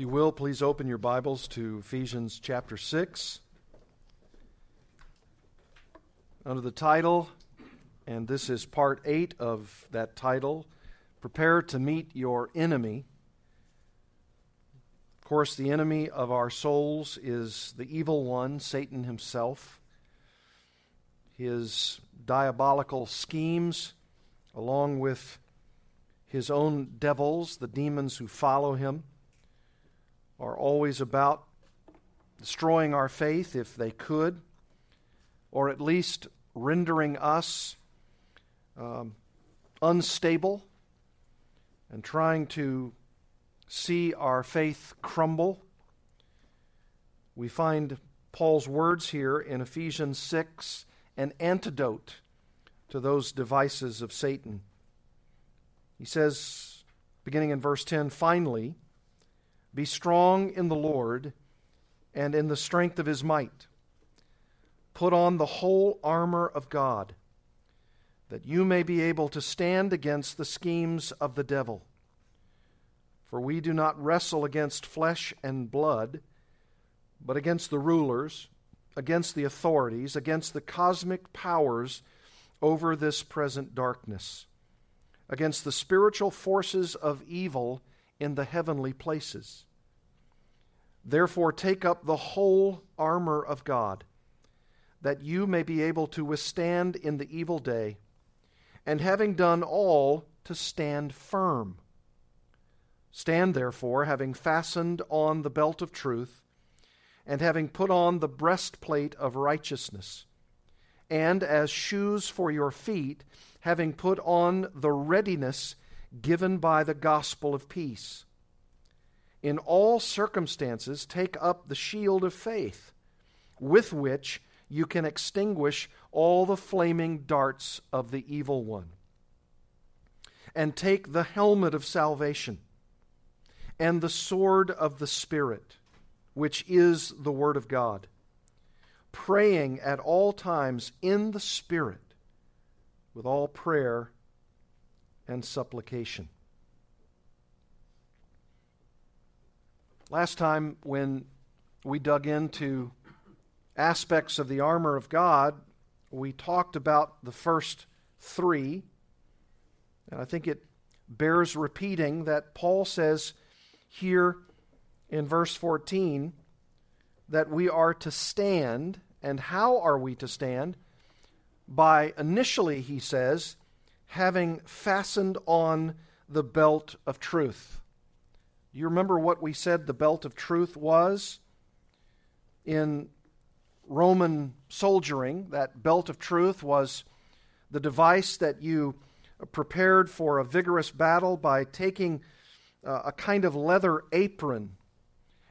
you will, please open your Bibles to Ephesians chapter 6. Under the title, and this is part 8 of that title, Prepare to Meet Your Enemy. Of course, the enemy of our souls is the evil one, Satan himself. His diabolical schemes, along with his own devils, the demons who follow him, are always about destroying our faith if they could, or at least rendering us um, unstable and trying to see our faith crumble. We find Paul's words here in Ephesians 6 an antidote to those devices of Satan. He says, beginning in verse 10, finally, be strong in the Lord and in the strength of his might. Put on the whole armor of God, that you may be able to stand against the schemes of the devil. For we do not wrestle against flesh and blood, but against the rulers, against the authorities, against the cosmic powers over this present darkness, against the spiritual forces of evil in the heavenly places. Therefore, take up the whole armor of God, that you may be able to withstand in the evil day, and having done all, to stand firm. Stand therefore, having fastened on the belt of truth, and having put on the breastplate of righteousness, and as shoes for your feet, having put on the readiness given by the gospel of peace. In all circumstances, take up the shield of faith, with which you can extinguish all the flaming darts of the evil one. And take the helmet of salvation and the sword of the Spirit, which is the Word of God, praying at all times in the Spirit with all prayer and supplication. Last time, when we dug into aspects of the armor of God, we talked about the first three. And I think it bears repeating that Paul says here in verse 14 that we are to stand. And how are we to stand? By initially, he says, having fastened on the belt of truth. You remember what we said the belt of truth was? In Roman soldiering, that belt of truth was the device that you prepared for a vigorous battle by taking uh, a kind of leather apron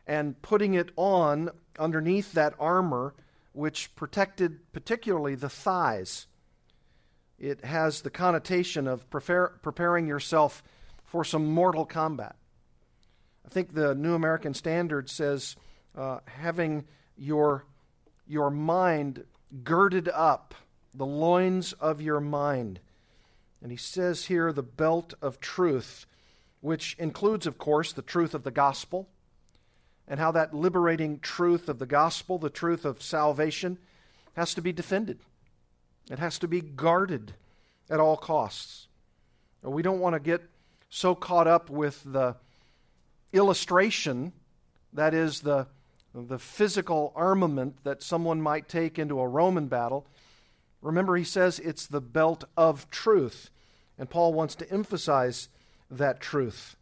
and putting it on underneath that armor, which protected particularly the thighs it has the connotation of prepare, preparing yourself for some mortal combat. I think the New American Standard says uh, having your, your mind girded up, the loins of your mind. And he says here the belt of truth, which includes, of course, the truth of the gospel and how that liberating truth of the gospel, the truth of salvation, has to be defended. It has to be guarded at all costs. We don't want to get so caught up with the illustration, that is, the, the physical armament that someone might take into a Roman battle. Remember, he says it's the belt of truth. And Paul wants to emphasize that truth.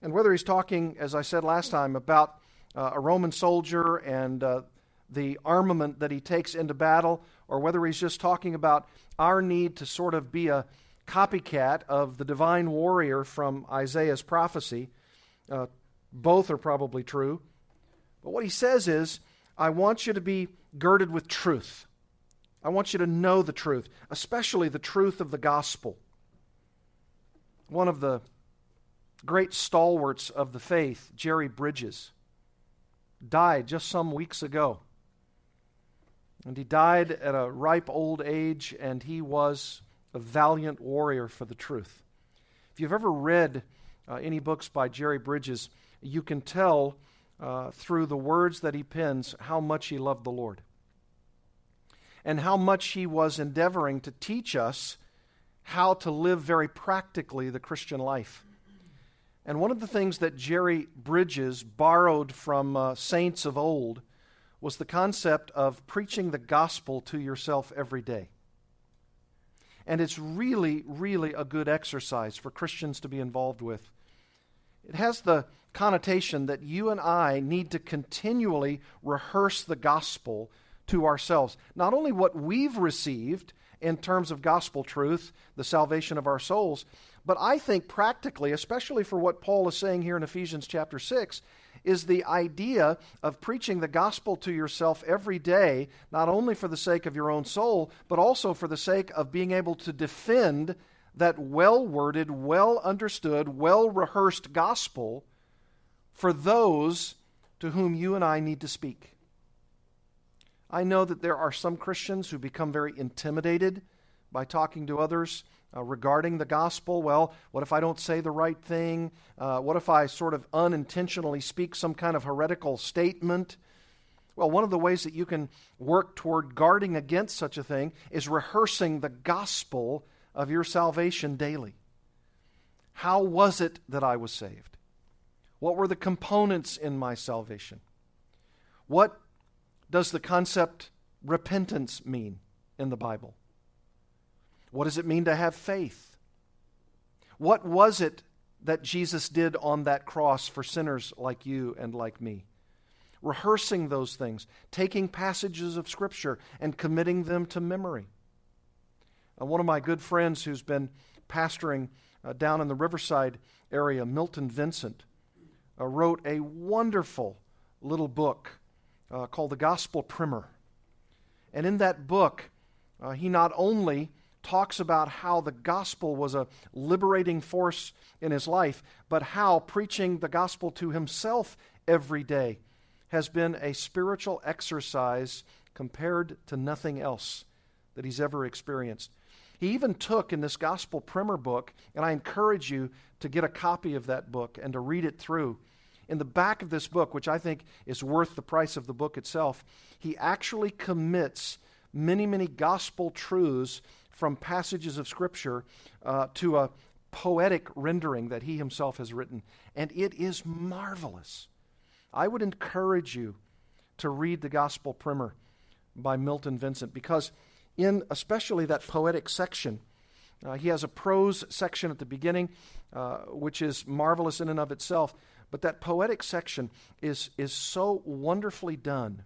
And whether he's talking, as I said last time, about uh, a Roman soldier and uh, the armament that he takes into battle, or whether he's just talking about our need to sort of be a copycat of the divine warrior from Isaiah's prophecy. Uh, both are probably true. But what he says is, I want you to be girded with truth. I want you to know the truth, especially the truth of the gospel. One of the great stalwarts of the faith, Jerry Bridges, died just some weeks ago. And he died at a ripe old age, and he was a valiant warrior for the truth. If you've ever read uh, any books by Jerry Bridges, you can tell uh, through the words that he pens how much he loved the Lord and how much he was endeavoring to teach us how to live very practically the Christian life. And one of the things that Jerry Bridges borrowed from uh, saints of old was the concept of preaching the gospel to yourself every day. And it's really, really a good exercise for Christians to be involved with. It has the connotation that you and I need to continually rehearse the gospel to ourselves. Not only what we've received in terms of gospel truth, the salvation of our souls, but I think practically, especially for what Paul is saying here in Ephesians chapter 6, is the idea of preaching the gospel to yourself every day, not only for the sake of your own soul, but also for the sake of being able to defend that well worded, well understood, well rehearsed gospel for those to whom you and I need to speak. I know that there are some Christians who become very intimidated by talking to others uh, regarding the gospel. Well, what if I don't say the right thing? Uh, what if I sort of unintentionally speak some kind of heretical statement? Well, one of the ways that you can work toward guarding against such a thing is rehearsing the gospel of your salvation daily. How was it that I was saved? What were the components in my salvation? What does the concept repentance mean in the Bible? What does it mean to have faith? What was it that Jesus did on that cross for sinners like you and like me? Rehearsing those things, taking passages of Scripture and committing them to memory. Uh, one of my good friends who's been pastoring uh, down in the Riverside area, Milton Vincent, uh, wrote a wonderful little book uh, called The Gospel Primer. And in that book, uh, he not only talks about how the gospel was a liberating force in his life, but how preaching the gospel to himself every day has been a spiritual exercise compared to nothing else that he's ever experienced. He even took in this Gospel Primer book, and I encourage you to get a copy of that book and to read it through. In the back of this book, which I think is worth the price of the book itself, he actually commits many, many gospel truths from passages of Scripture uh, to a poetic rendering that he himself has written. And it is marvelous. I would encourage you to read the Gospel Primer by Milton Vincent because, in especially that poetic section, uh, he has a prose section at the beginning, uh, which is marvelous in and of itself. But that poetic section is, is so wonderfully done,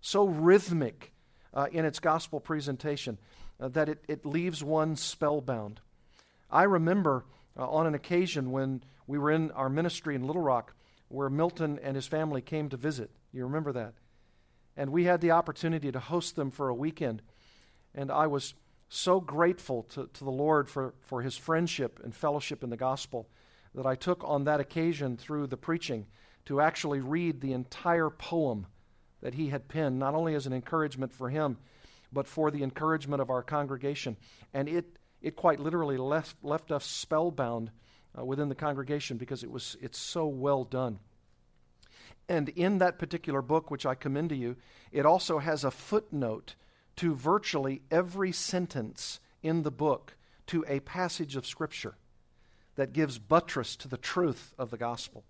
so rhythmic uh, in its gospel presentation, uh, that it, it leaves one spellbound. I remember uh, on an occasion when we were in our ministry in Little Rock where Milton and his family came to visit. You remember that? And we had the opportunity to host them for a weekend. And I was so grateful to, to the Lord for, for his friendship and fellowship in the gospel that I took on that occasion through the preaching to actually read the entire poem that he had penned, not only as an encouragement for him, but for the encouragement of our congregation. And it, it quite literally left, left us spellbound uh, within the congregation because it was, it's so well done. And in that particular book, which I commend to you, it also has a footnote to virtually every sentence in the book to a passage of Scripture that gives buttress to the truth of the gospel.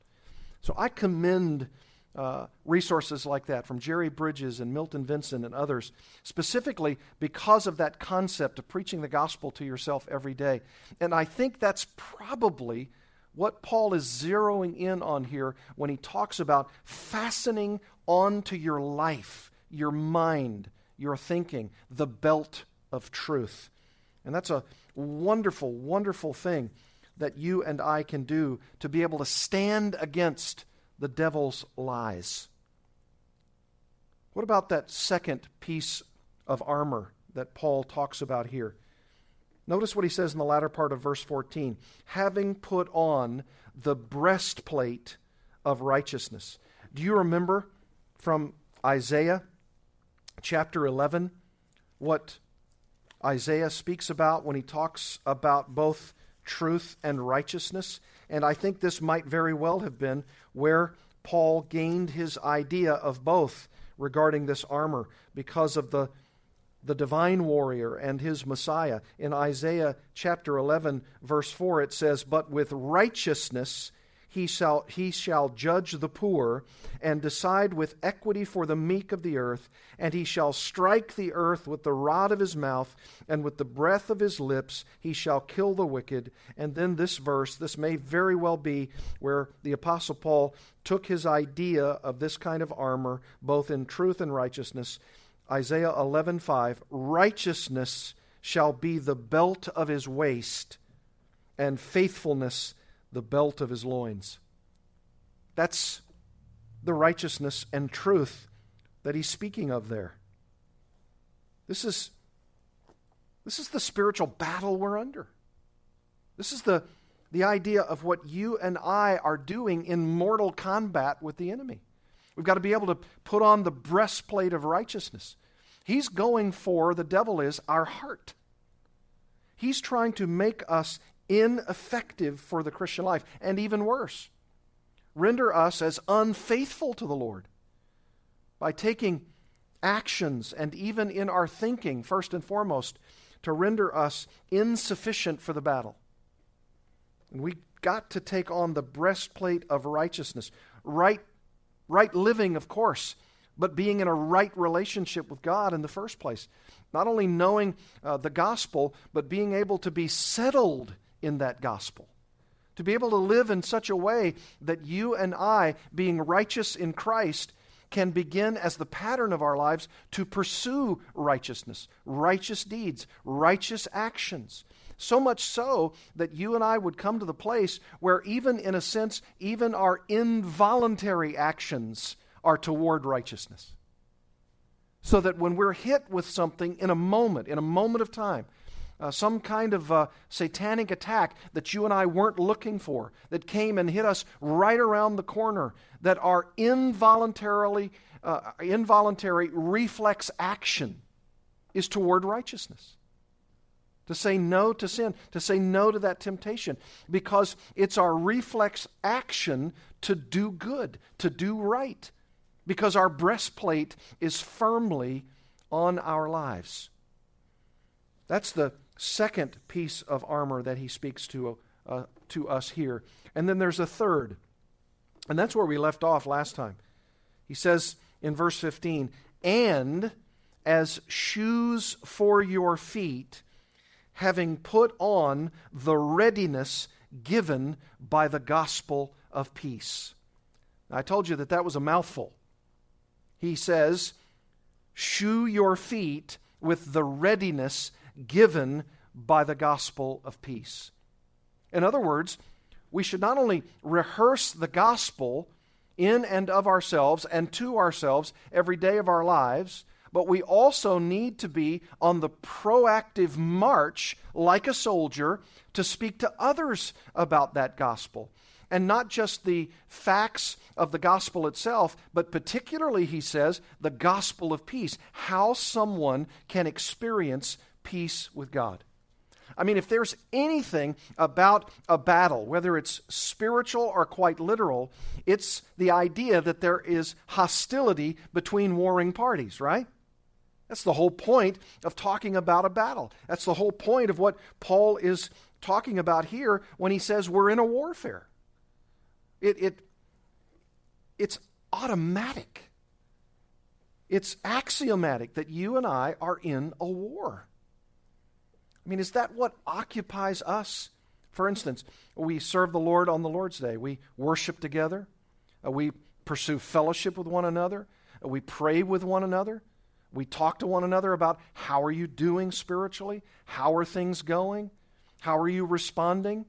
So I commend uh, resources like that from Jerry Bridges and Milton Vincent and others, specifically because of that concept of preaching the gospel to yourself every day. And I think that's probably what Paul is zeroing in on here when he talks about fastening onto your life, your mind, your thinking, the belt of truth. And that's a wonderful, wonderful thing that you and I can do to be able to stand against the devil's lies. What about that second piece of armor that Paul talks about here? Notice what he says in the latter part of verse 14 having put on the breastplate of righteousness. Do you remember from Isaiah chapter 11 what Isaiah speaks about when he talks about both truth and righteousness. And I think this might very well have been where Paul gained his idea of both regarding this armor because of the, the divine warrior and his Messiah. In Isaiah chapter 11, verse 4, it says, But with righteousness he shall, he shall judge the poor and decide with equity for the meek of the earth, and he shall strike the earth with the rod of his mouth, and with the breath of his lips he shall kill the wicked. And then this verse, this may very well be where the Apostle Paul took his idea of this kind of armor, both in truth and righteousness. Isaiah 11:5 Righteousness shall be the belt of his waist, and faithfulness the belt of his loins. That's the righteousness and truth that he's speaking of there. This is, this is the spiritual battle we're under. This is the, the idea of what you and I are doing in mortal combat with the enemy. We've got to be able to put on the breastplate of righteousness. He's going for, the devil is, our heart. He's trying to make us ineffective for the Christian life, and even worse, render us as unfaithful to the Lord by taking actions and even in our thinking, first and foremost, to render us insufficient for the battle. And we got to take on the breastplate of righteousness. Right, right living, of course, but being in a right relationship with God in the first place. Not only knowing uh, the gospel, but being able to be settled in that gospel. To be able to live in such a way that you and I, being righteous in Christ, can begin as the pattern of our lives to pursue righteousness, righteous deeds, righteous actions. So much so that you and I would come to the place where, even in a sense, even our involuntary actions are toward righteousness. So that when we're hit with something in a moment, in a moment of time, uh, some kind of uh, satanic attack that you and I weren't looking for, that came and hit us right around the corner, that our involuntarily, uh, involuntary reflex action is toward righteousness. To say no to sin, to say no to that temptation, because it's our reflex action to do good, to do right, because our breastplate is firmly on our lives. That's the second piece of armor that he speaks to, uh, to us here. And then there's a third. And that's where we left off last time. He says in verse 15, and as shoes for your feet, having put on the readiness given by the gospel of peace. I told you that that was a mouthful. He says, shoe your feet with the readiness given by the gospel of peace. In other words, we should not only rehearse the gospel in and of ourselves and to ourselves every day of our lives, but we also need to be on the proactive march, like a soldier, to speak to others about that gospel. And not just the facts of the gospel itself, but particularly, he says, the gospel of peace, how someone can experience peace with God. I mean, if there's anything about a battle, whether it's spiritual or quite literal, it's the idea that there is hostility between warring parties, right? That's the whole point of talking about a battle. That's the whole point of what Paul is talking about here when he says we're in a warfare. It, it, it's automatic, it's axiomatic that you and I are in a war. I mean, is that what occupies us? For instance, we serve the Lord on the Lord's Day. We worship together. Uh, we pursue fellowship with one another. Uh, we pray with one another. We talk to one another about how are you doing spiritually? How are things going? How are you responding?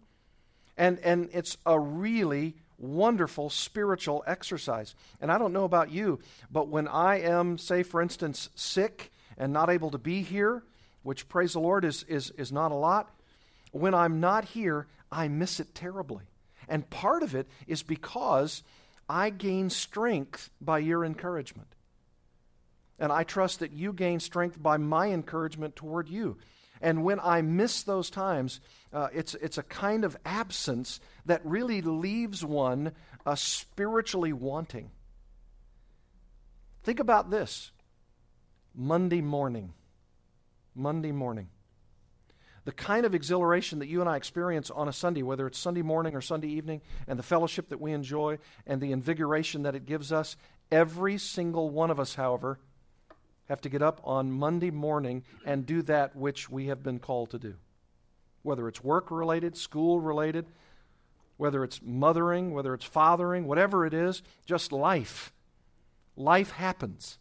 And, and it's a really wonderful spiritual exercise. And I don't know about you, but when I am, say, for instance, sick and not able to be here, which, praise the Lord, is, is, is not a lot. When I'm not here, I miss it terribly. And part of it is because I gain strength by your encouragement. And I trust that you gain strength by my encouragement toward you. And when I miss those times, uh, it's, it's a kind of absence that really leaves one uh, spiritually wanting. Think about this Monday morning. Monday morning. The kind of exhilaration that you and I experience on a Sunday, whether it's Sunday morning or Sunday evening, and the fellowship that we enjoy and the invigoration that it gives us, every single one of us, however, have to get up on Monday morning and do that which we have been called to do. Whether it's work related, school related, whether it's mothering, whether it's fathering, whatever it is, just life. Life happens.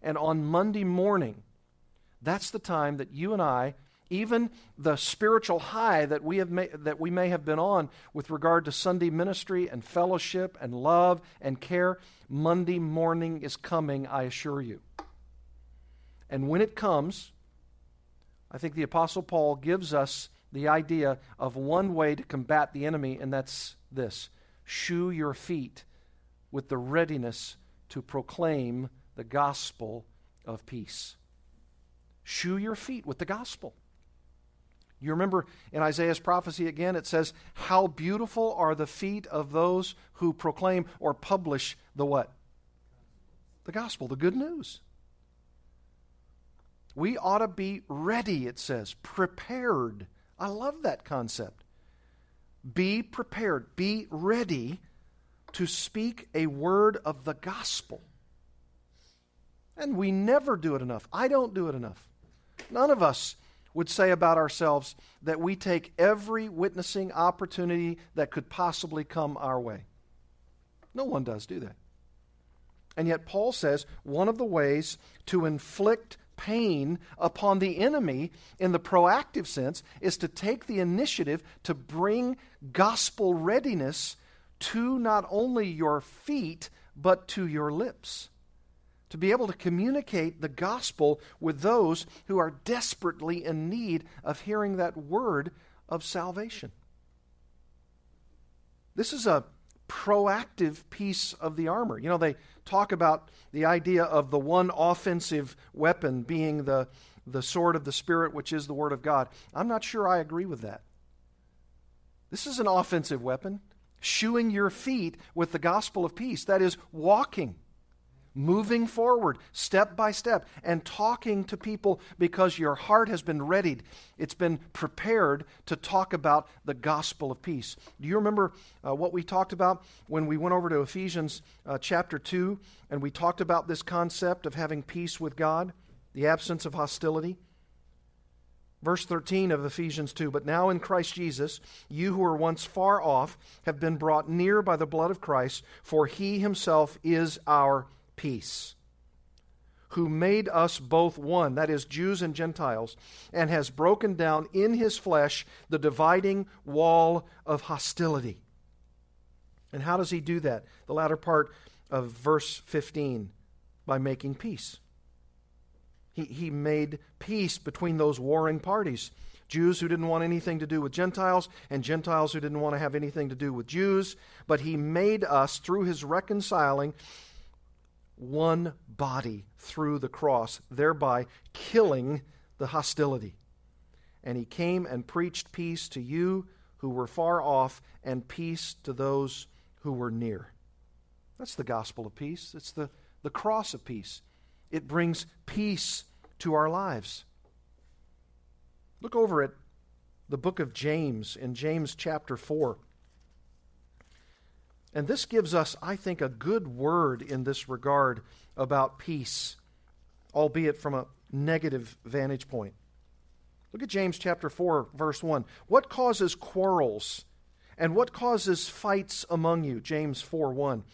And on Monday morning, that's the time that you and I, even the spiritual high that we, have may, that we may have been on with regard to Sunday ministry and fellowship and love and care, Monday morning is coming, I assure you. And when it comes, I think the Apostle Paul gives us the idea of one way to combat the enemy, and that's this shoe your feet with the readiness to proclaim the gospel of peace. Shoe your feet with the gospel. You remember in Isaiah's prophecy again, it says, How beautiful are the feet of those who proclaim or publish the what? The gospel, the good news. We ought to be ready, it says, prepared. I love that concept. Be prepared, be ready to speak a word of the gospel. And we never do it enough. I don't do it enough. None of us would say about ourselves that we take every witnessing opportunity that could possibly come our way. No one does, do they? And yet, Paul says one of the ways to inflict pain upon the enemy in the proactive sense is to take the initiative to bring gospel readiness to not only your feet, but to your lips to be able to communicate the gospel with those who are desperately in need of hearing that word of salvation. This is a proactive piece of the armor. You know, they talk about the idea of the one offensive weapon being the, the sword of the Spirit, which is the Word of God. I'm not sure I agree with that. This is an offensive weapon, shoeing your feet with the gospel of peace. That is, walking moving forward step by step and talking to people because your heart has been readied. It's been prepared to talk about the gospel of peace. Do you remember uh, what we talked about when we went over to Ephesians uh, chapter 2 and we talked about this concept of having peace with God, the absence of hostility? Verse 13 of Ephesians 2 But now in Christ Jesus, you who were once far off have been brought near by the blood of Christ, for he himself is our peace, who made us both one, that is, Jews and Gentiles, and has broken down in his flesh the dividing wall of hostility. And how does he do that? The latter part of verse 15 by making peace. He, he made peace between those warring parties. Jews who didn't want anything to do with Gentiles, and Gentiles who didn't want to have anything to do with Jews. But he made us, through his reconciling, one body through the cross, thereby killing the hostility. And he came and preached peace to you who were far off and peace to those who were near. That's the gospel of peace. It's the, the cross of peace. It brings peace to our lives. Look over at the book of James in James chapter 4. And this gives us, I think, a good word in this regard about peace, albeit from a negative vantage point. Look at James chapter 4, verse 1. What causes quarrels and what causes fights among you? James 4 1.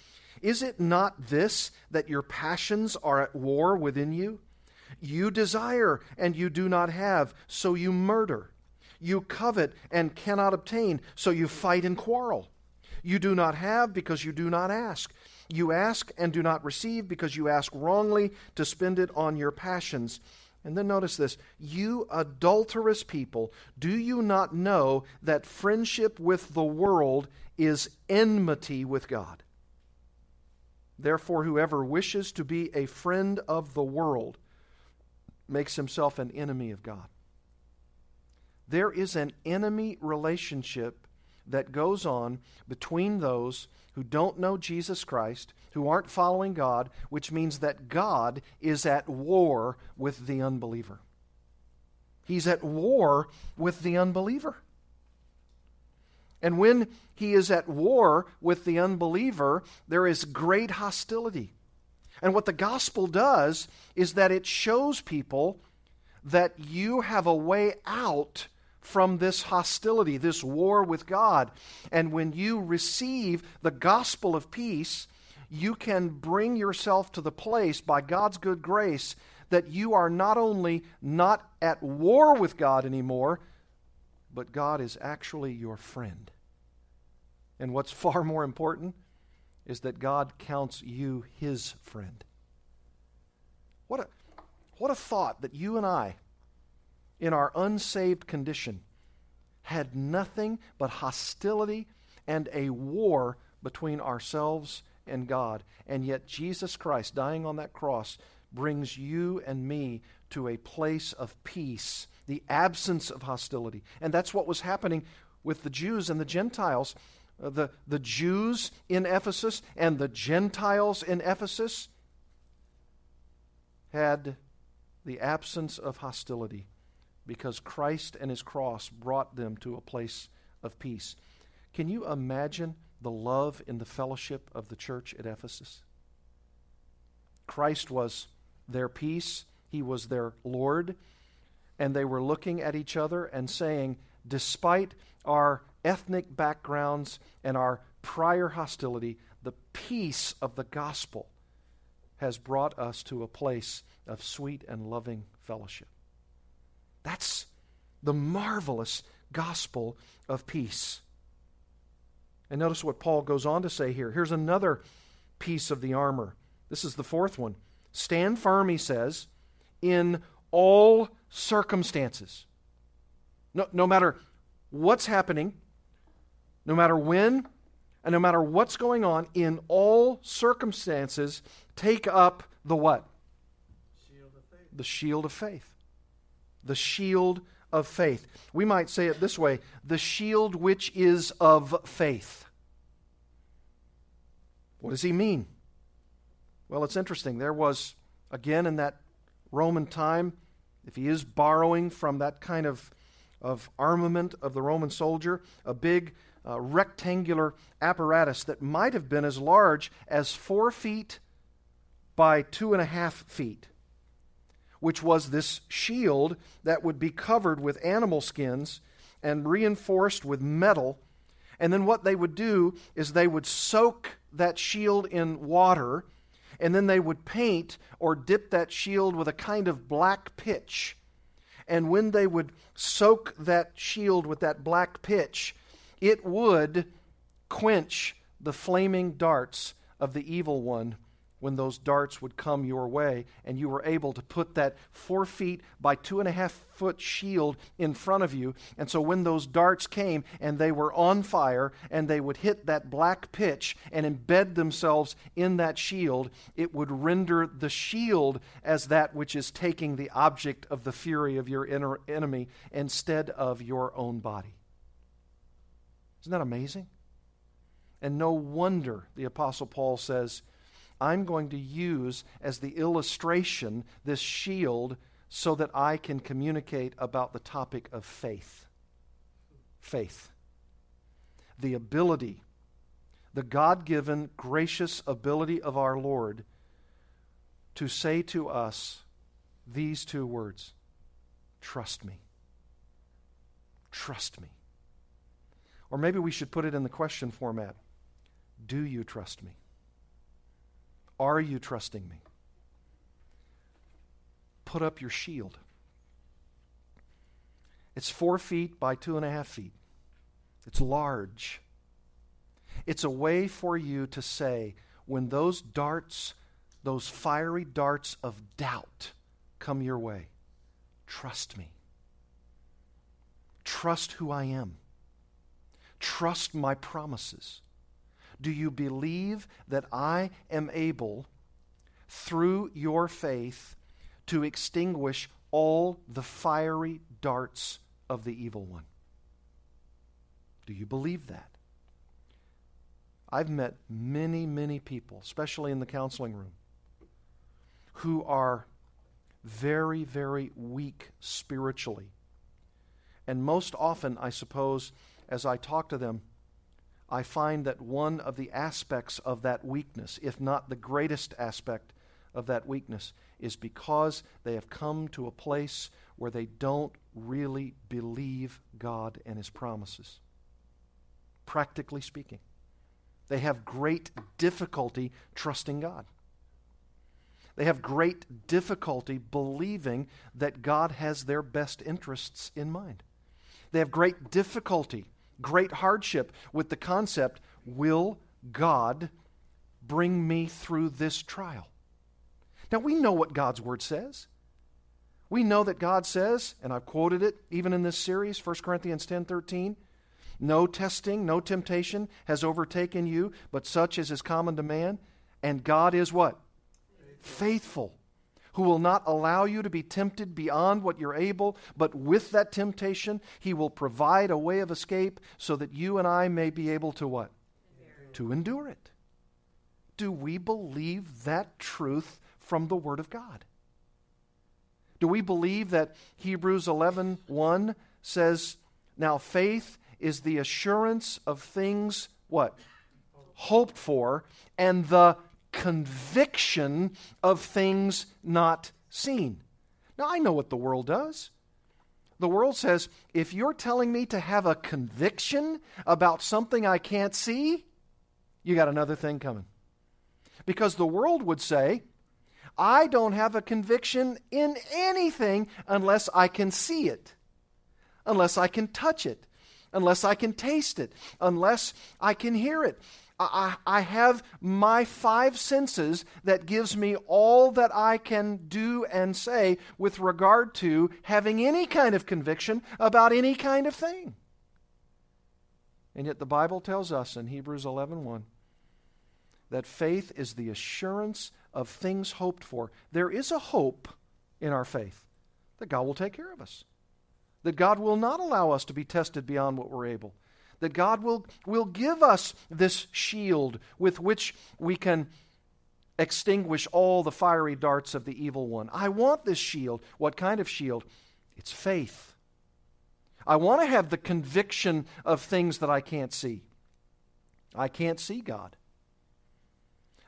Is it not this that your passions are at war within you? You desire and you do not have, so you murder. You covet and cannot obtain, so you fight and quarrel. You do not have because you do not ask. You ask and do not receive because you ask wrongly to spend it on your passions. And then notice this You adulterous people, do you not know that friendship with the world is enmity with God? Therefore, whoever wishes to be a friend of the world makes himself an enemy of God. there is an enemy relationship that goes on between those who don't know Jesus Christ, who aren't following God, which means that God is at war with the unbeliever. He's at war with the unbeliever. And when he is at war with the unbeliever, there is great hostility. And what the gospel does is that it shows people that you have a way out from this hostility, this war with God. And when you receive the gospel of peace, you can bring yourself to the place by God's good grace that you are not only not at war with God anymore, but God is actually your friend. And what's far more important is that God counts you his friend. What a, what a thought that you and I in our unsaved condition had nothing but hostility and a war between ourselves and God. And yet, Jesus Christ, dying on that cross, brings you and me to a place of peace, the absence of hostility. And that's what was happening with the Jews and the Gentiles. Uh, the, the Jews in Ephesus and the Gentiles in Ephesus had the absence of hostility because Christ and his cross brought them to a place of peace. Can you imagine the love in the fellowship of the church at Ephesus? Christ was their peace, he was their Lord, and they were looking at each other and saying, despite our ethnic backgrounds and our prior hostility, the peace of the gospel has brought us to a place of sweet and loving fellowship. That's the marvelous gospel of peace. And notice what Paul goes on to say here. Here's another piece of the armor. This is the fourth one. Stand firm, he says, in all circumstances. No, no matter what's happening, no matter when, and no matter what's going on, in all circumstances, take up the what? Shield the shield of faith the shield of faith. We might say it this way the shield which is of faith. What does he mean? Well, it's interesting. There was, again, in that Roman time, if he is borrowing from that kind of, of armament of the Roman soldier, a big uh, rectangular apparatus that might have been as large as four feet by two and a half feet which was this shield that would be covered with animal skins and reinforced with metal. And then what they would do is they would soak that shield in water, and then they would paint or dip that shield with a kind of black pitch. And when they would soak that shield with that black pitch, it would quench the flaming darts of the evil one when those darts would come your way, and you were able to put that four feet by two and a half foot shield in front of you. And so when those darts came and they were on fire and they would hit that black pitch and embed themselves in that shield, it would render the shield as that which is taking the object of the fury of your enemy instead of your own body. Isn't that amazing? And no wonder the Apostle Paul says, I'm going to use as the illustration this shield so that I can communicate about the topic of faith. Faith. The ability, the God given, gracious ability of our Lord to say to us these two words Trust me. Trust me. Or maybe we should put it in the question format Do you trust me? Are you trusting me? Put up your shield. It's four feet by two and a half feet. It's large. It's a way for you to say, when those darts, those fiery darts of doubt come your way, trust me. Trust who I am. Trust my promises. Do you believe that I am able, through your faith, to extinguish all the fiery darts of the evil one. Do you believe that? I've met many, many people, especially in the counseling room, who are very, very weak spiritually. And most often, I suppose, as I talk to them, I find that one of the aspects of that weakness, if not the greatest aspect of that weakness, is because they have come to a place where they don't really believe God and His promises. Practically speaking, they have great difficulty trusting God. They have great difficulty believing that God has their best interests in mind. They have great difficulty, great hardship with the concept will God bring me through this trial? Now, we know what God's Word says. We know that God says, and I've quoted it even in this series, 1 Corinthians 10 13, no testing, no temptation has overtaken you, but such as is common to man. And God is what? Faithful who will not allow you to be tempted beyond what you're able, but with that temptation, he will provide a way of escape so that you and I may be able to what? To endure it. Do we believe that truth from the Word of God? Do we believe that Hebrews 11 1 says, Now faith is the assurance of things what? Hoped for, and the conviction of things not seen. Now, I know what the world does. The world says, if you're telling me to have a conviction about something I can't see, you got another thing coming. Because the world would say, I don't have a conviction in anything unless I can see it, unless I can touch it, unless I can taste it, unless I can hear it. I, I have my five senses that gives me all that I can do and say with regard to having any kind of conviction about any kind of thing. And yet the Bible tells us in Hebrews 11:1 1, that faith is the assurance of things hoped for. There is a hope in our faith that God will take care of us. That God will not allow us to be tested beyond what we're able that God will, will give us this shield with which we can extinguish all the fiery darts of the evil one. I want this shield. What kind of shield? It's faith. I want to have the conviction of things that I can't see. I can't see God.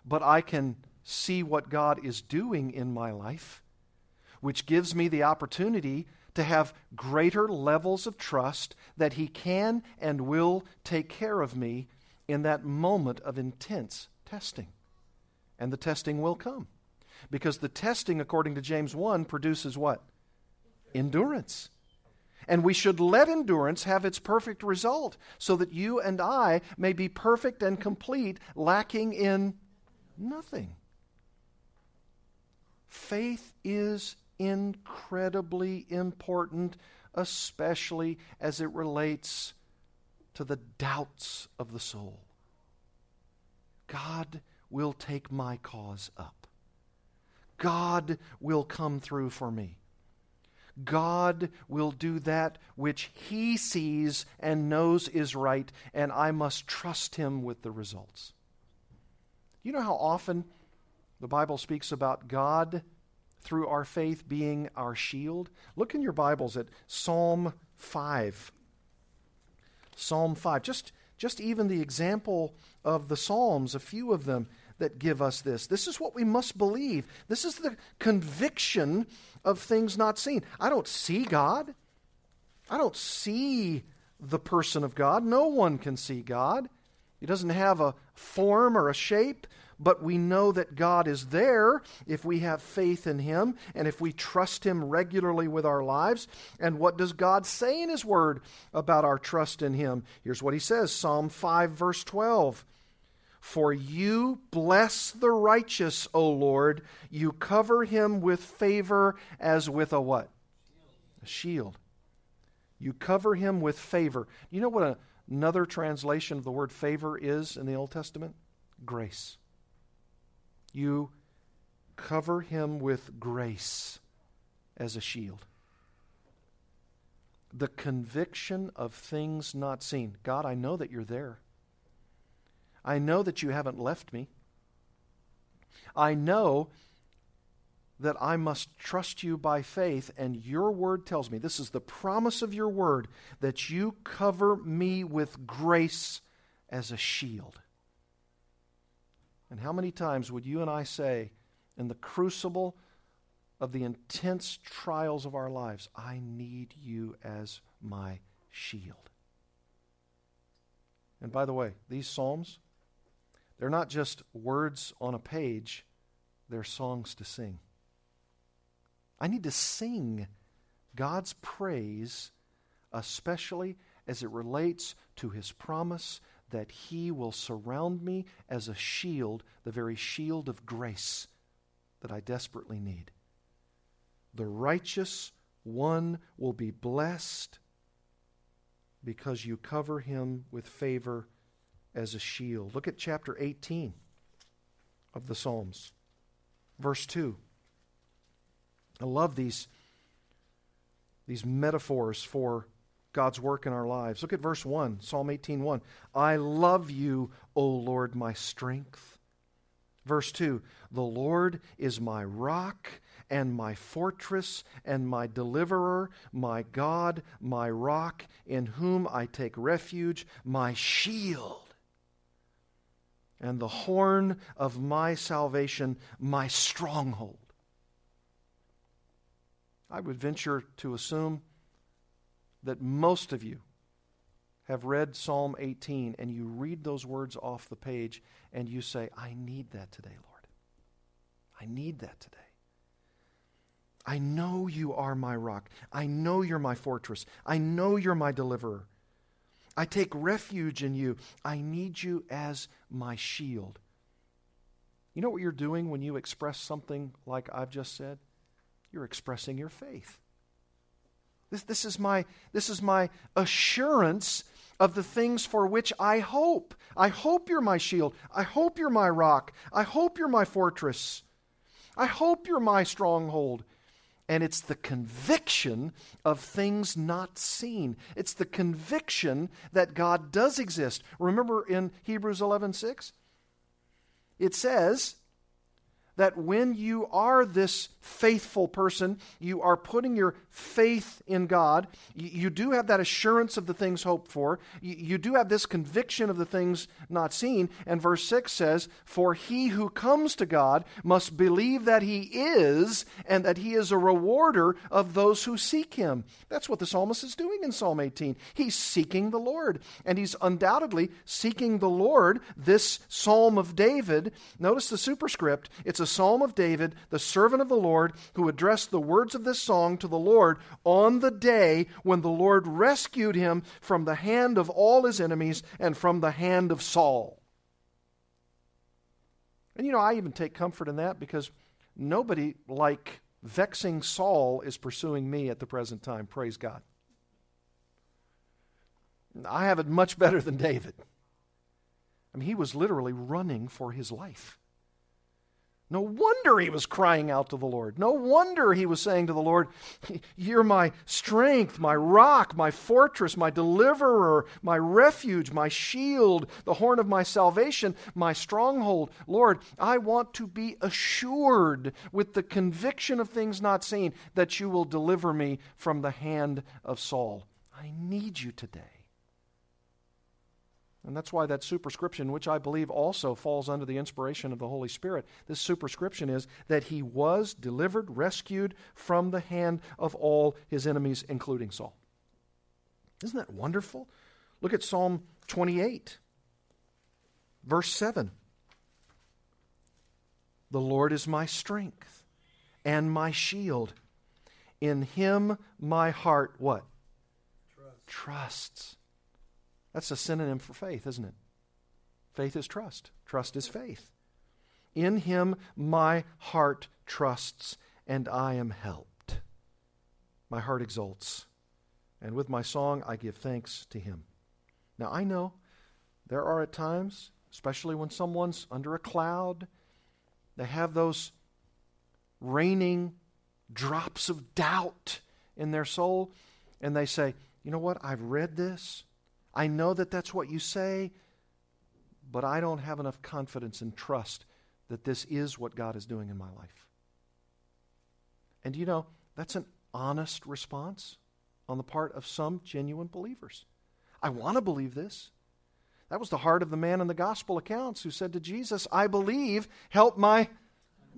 But I can see what God is doing in my life, which gives me the opportunity to have greater levels of trust that He can and will take care of me in that moment of intense testing. And the testing will come. Because the testing, according to James 1, produces what? Endurance. And we should let endurance have its perfect result so that you and I may be perfect and complete, lacking in nothing. Faith is incredibly important, especially as it relates to the doubts of the soul. God will take my cause up. God will come through for me. God will do that which He sees and knows is right, and I must trust Him with the results. You know how often the Bible speaks about God through our faith being our shield. Look in your Bibles at Psalm 5. Psalm 5. Just, just even the example of the Psalms, a few of them that give us this. This is what we must believe. This is the conviction of things not seen. I don't see God. I don't see the person of God. No one can see God. He doesn't have a form or a shape but we know that God is there if we have faith in Him and if we trust Him regularly with our lives. And what does God say in His Word about our trust in Him? Here's what He says Psalm 5, verse 12. For you bless the righteous, O Lord. You cover him with favor as with a what? A shield. You cover him with favor. You know what another translation of the word favor is in the Old Testament? Grace you cover him with grace as a shield. the conviction of things not seen. God, I know that you're there. I know that you haven't left me. I know that I must trust you by faith, and your word tells me this is the promise of your word that you cover me with grace as a shield. And how many times would you and I say, in the crucible of the intense trials of our lives, I need you as my shield? And by the way, these Psalms, they're not just words on a page, they're songs to sing. I need to sing God's praise, especially as it relates to his promise that he will surround me as a shield, the very shield of grace that I desperately need. The righteous one will be blessed because you cover him with favor as a shield. Look at chapter 18 of the Psalms, verse 2. I love these, these metaphors for God's work in our lives. Look at verse 1, Psalm 18:1. I love you, O Lord, my strength. Verse 2, the Lord is my rock and my fortress and my deliverer, my God, my rock, in whom I take refuge, my shield and the horn of my salvation, my stronghold. I would venture to assume that most of you have read Psalm 18 and you read those words off the page and you say, I need that today, Lord. I need that today. I know you are my rock. I know you're my fortress. I know you're my deliverer. I take refuge in you. I need you as my shield. You know what you're doing when you express something like I've just said? You're expressing your faith. This, this, is my, this is my assurance of the things for which I hope. I hope you're my shield. I hope you're my rock. I hope you're my fortress. I hope you're my stronghold. And it's the conviction of things not seen. It's the conviction that God does exist. Remember in Hebrews 11:6? It says, that when you are this faithful person, you are putting your faith in God. You, do have that assurance of the things hoped for. You do have this conviction of the things not seen. And verse 6 says, For he who comes to God must believe that he is, and that he is a rewarder of those who seek him. That's what the psalmist is doing in Psalm 18. He's seeking the Lord. And he's undoubtedly seeking the Lord. This psalm of David, notice the superscript, it's a the psalm of David, the servant of the Lord, who addressed the words of this song to the Lord on the day when the Lord rescued him from the hand of all his enemies and from the hand of Saul. And you know, I even take comfort in that because nobody like vexing Saul is pursuing me at the present time. Praise God. I have it much better than David. I mean, he was literally running for his life. No wonder he was crying out to the Lord. No wonder he was saying to the Lord, You're my strength, my rock, my fortress, my deliverer, my refuge, my shield, the horn of my salvation, my stronghold. Lord, I want to be assured with the conviction of things not seen that you will deliver me from the hand of Saul. I need you today. And that's why that superscription, which I believe also falls under the inspiration of the Holy Spirit, this superscription is that he was delivered, rescued from the hand of all his enemies, including Saul. Isn't that wonderful? Look at Psalm 28, verse 7. The Lord is my strength and my shield. In him my heart, what? Trust. Trusts. That's a synonym for faith, isn't it? Faith is trust, trust is faith. In him my heart trusts, and I am helped. My heart exults, and with my song I give thanks to him. Now I know there are at times, especially when someone's under a cloud, they have those raining drops of doubt in their soul, and they say, you know what? I've read this. I know that that's what you say, but I don't have enough confidence and trust that this is what God is doing in my life. And you know, that's an honest response on the part of some genuine believers. I want to believe this. That was the heart of the man in the gospel accounts who said to Jesus, I believe, help my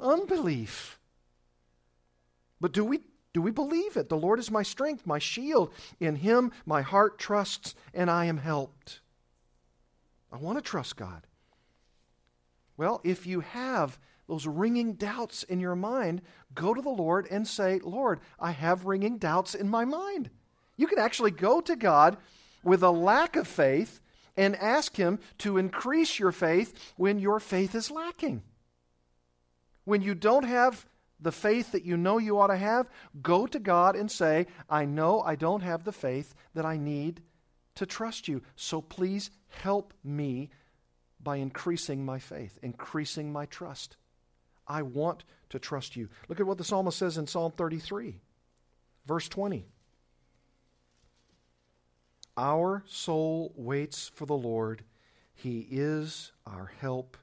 unbelief. But do we do we believe it? The Lord is my strength, my shield. In him my heart trusts and I am helped. I want to trust God. Well, if you have those ringing doubts in your mind, go to the Lord and say, Lord, I have ringing doubts in my mind. You can actually go to God with a lack of faith and ask Him to increase your faith when your faith is lacking. When you don't have the faith that you know you ought to have, go to God and say, I know I don't have the faith that I need to trust you. So please help me by increasing my faith, increasing my trust. I want to trust you. Look at what the psalmist says in Psalm 33, verse 20. Our soul waits for the Lord. He is our help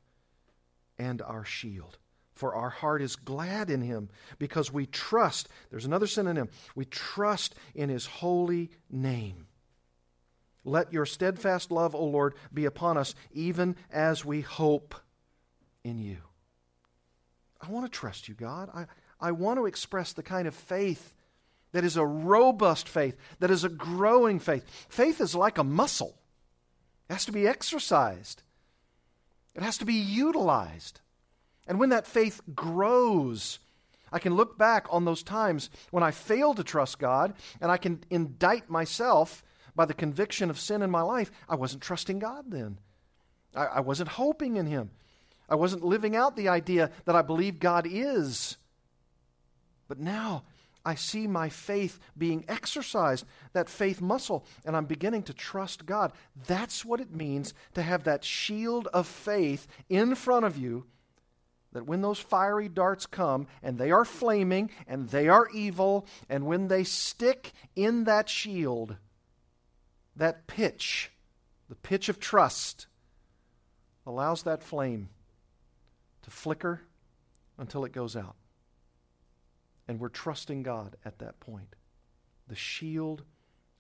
and our shield. For our heart is glad in him because we trust. There's another synonym. We trust in his holy name. Let your steadfast love, O Lord, be upon us, even as we hope in you. I want to trust you, God. I, I want to express the kind of faith that is a robust faith, that is a growing faith. Faith is like a muscle, it has to be exercised, it has to be utilized. And when that faith grows, I can look back on those times when I failed to trust God, and I can indict myself by the conviction of sin in my life. I wasn't trusting God then. I, I wasn't hoping in Him. I wasn't living out the idea that I believe God is. But now I see my faith being exercised, that faith muscle, and I'm beginning to trust God. That's what it means to have that shield of faith in front of you. That when those fiery darts come, and they are flaming, and they are evil, and when they stick in that shield, that pitch, the pitch of trust, allows that flame to flicker until it goes out. And we're trusting God at that point. The shield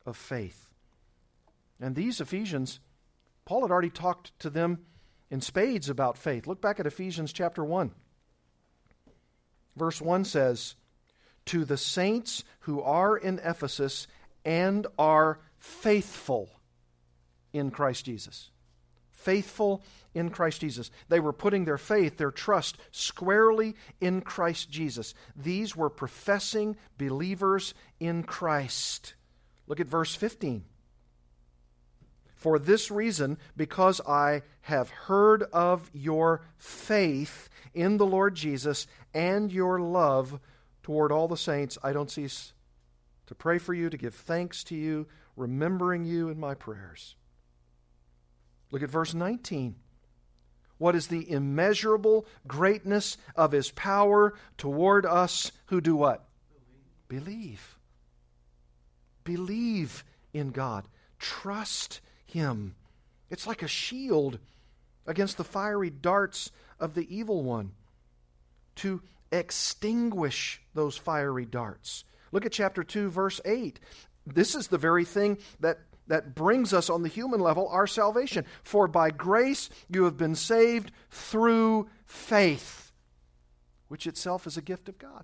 of faith. And these Ephesians, Paul had already talked to them in spades about faith. Look back at Ephesians chapter 1. Verse 1 says, To the saints who are in Ephesus and are faithful in Christ Jesus faithful in Christ Jesus. They were putting their faith, their trust squarely in Christ Jesus. These were professing believers in Christ. Look at verse 15. For this reason, because I have heard of your faith in the Lord Jesus and your love toward all the saints, I don't cease to pray for you, to give thanks to you, remembering you in my prayers. Look at verse 19. What is the immeasurable greatness of his power toward us who do what? Believe. Believe in God. Trust him. It's like a shield against the fiery darts of the evil one to extinguish those fiery darts. Look at chapter 2, verse 8. This is the very thing that that brings us on the human level our salvation. For by grace you have been saved through faith, which itself is a gift of God.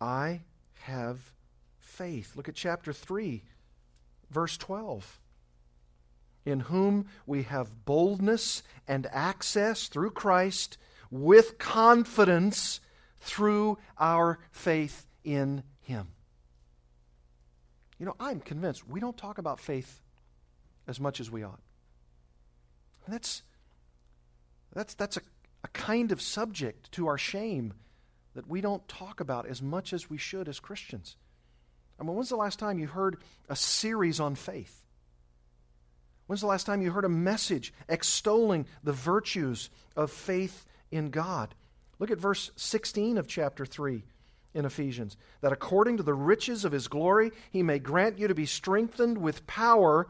I have faith. Look at chapter 3, verse 12. In whom we have boldness and access through Christ with confidence through our faith in Him. You know, I'm convinced we don't talk about faith as much as we ought. And that's, that's, that's a, a kind of subject to our shame that we don't talk about as much as we should as Christians. I mean, when's the last time you heard a series on faith? When's the last time you heard a message extolling the virtues of faith in God? Look at verse 16 of chapter 3 in Ephesians, that according to the riches of his glory, he may grant you to be strengthened with power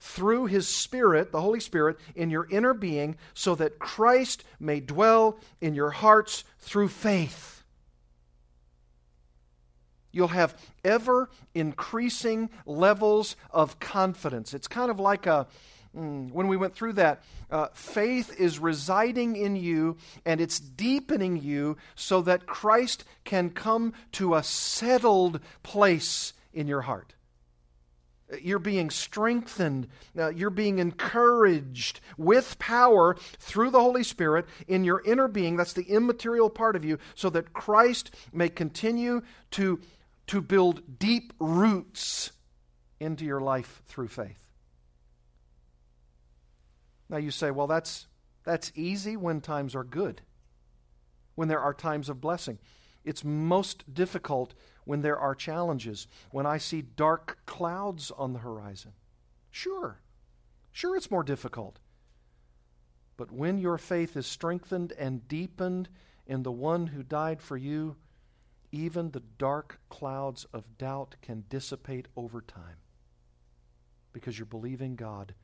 through his Spirit, the Holy Spirit, in your inner being, so that Christ may dwell in your hearts through faith. You'll have ever increasing levels of confidence. It's kind of like a, mm, when we went through that, uh, faith is residing in you and it's deepening you so that Christ can come to a settled place in your heart. You're being strengthened. Uh, you're being encouraged with power through the Holy Spirit in your inner being. That's the immaterial part of you, so that Christ may continue to, to build deep roots into your life through faith. Now you say, well, that's, that's easy when times are good, when there are times of blessing. It's most difficult when there are challenges, when I see dark clouds on the horizon. Sure, sure, it's more difficult. But when your faith is strengthened and deepened in the one who died for you, even the dark clouds of doubt can dissipate over time because you're believing God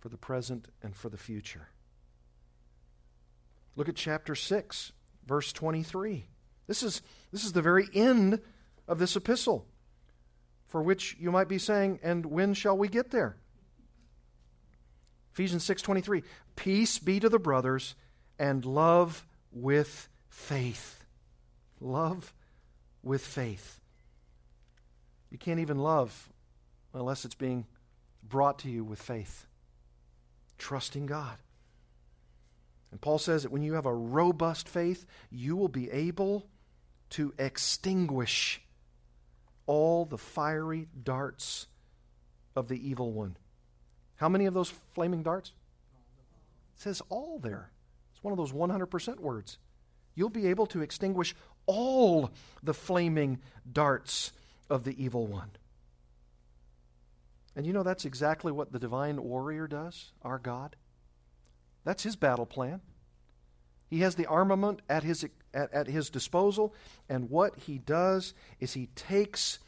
for the present and for the future. Look at chapter 6, verse 23. This is, this is the very end of this epistle, for which you might be saying, and when shall we get there? Ephesians 6:23 Peace be to the brothers and love with faith. Love with faith. You can't even love unless it's being brought to you with faith. Trusting God. And Paul says that when you have a robust faith, you will be able to extinguish all the fiery darts of the evil one. How many of those flaming darts? It says all there. It's one of those 100% words. You'll be able to extinguish all the flaming darts of the evil one. And you know that's exactly what the divine warrior does, our God. That's his battle plan. He has the armament at his at, at his disposal. And what he does is he takes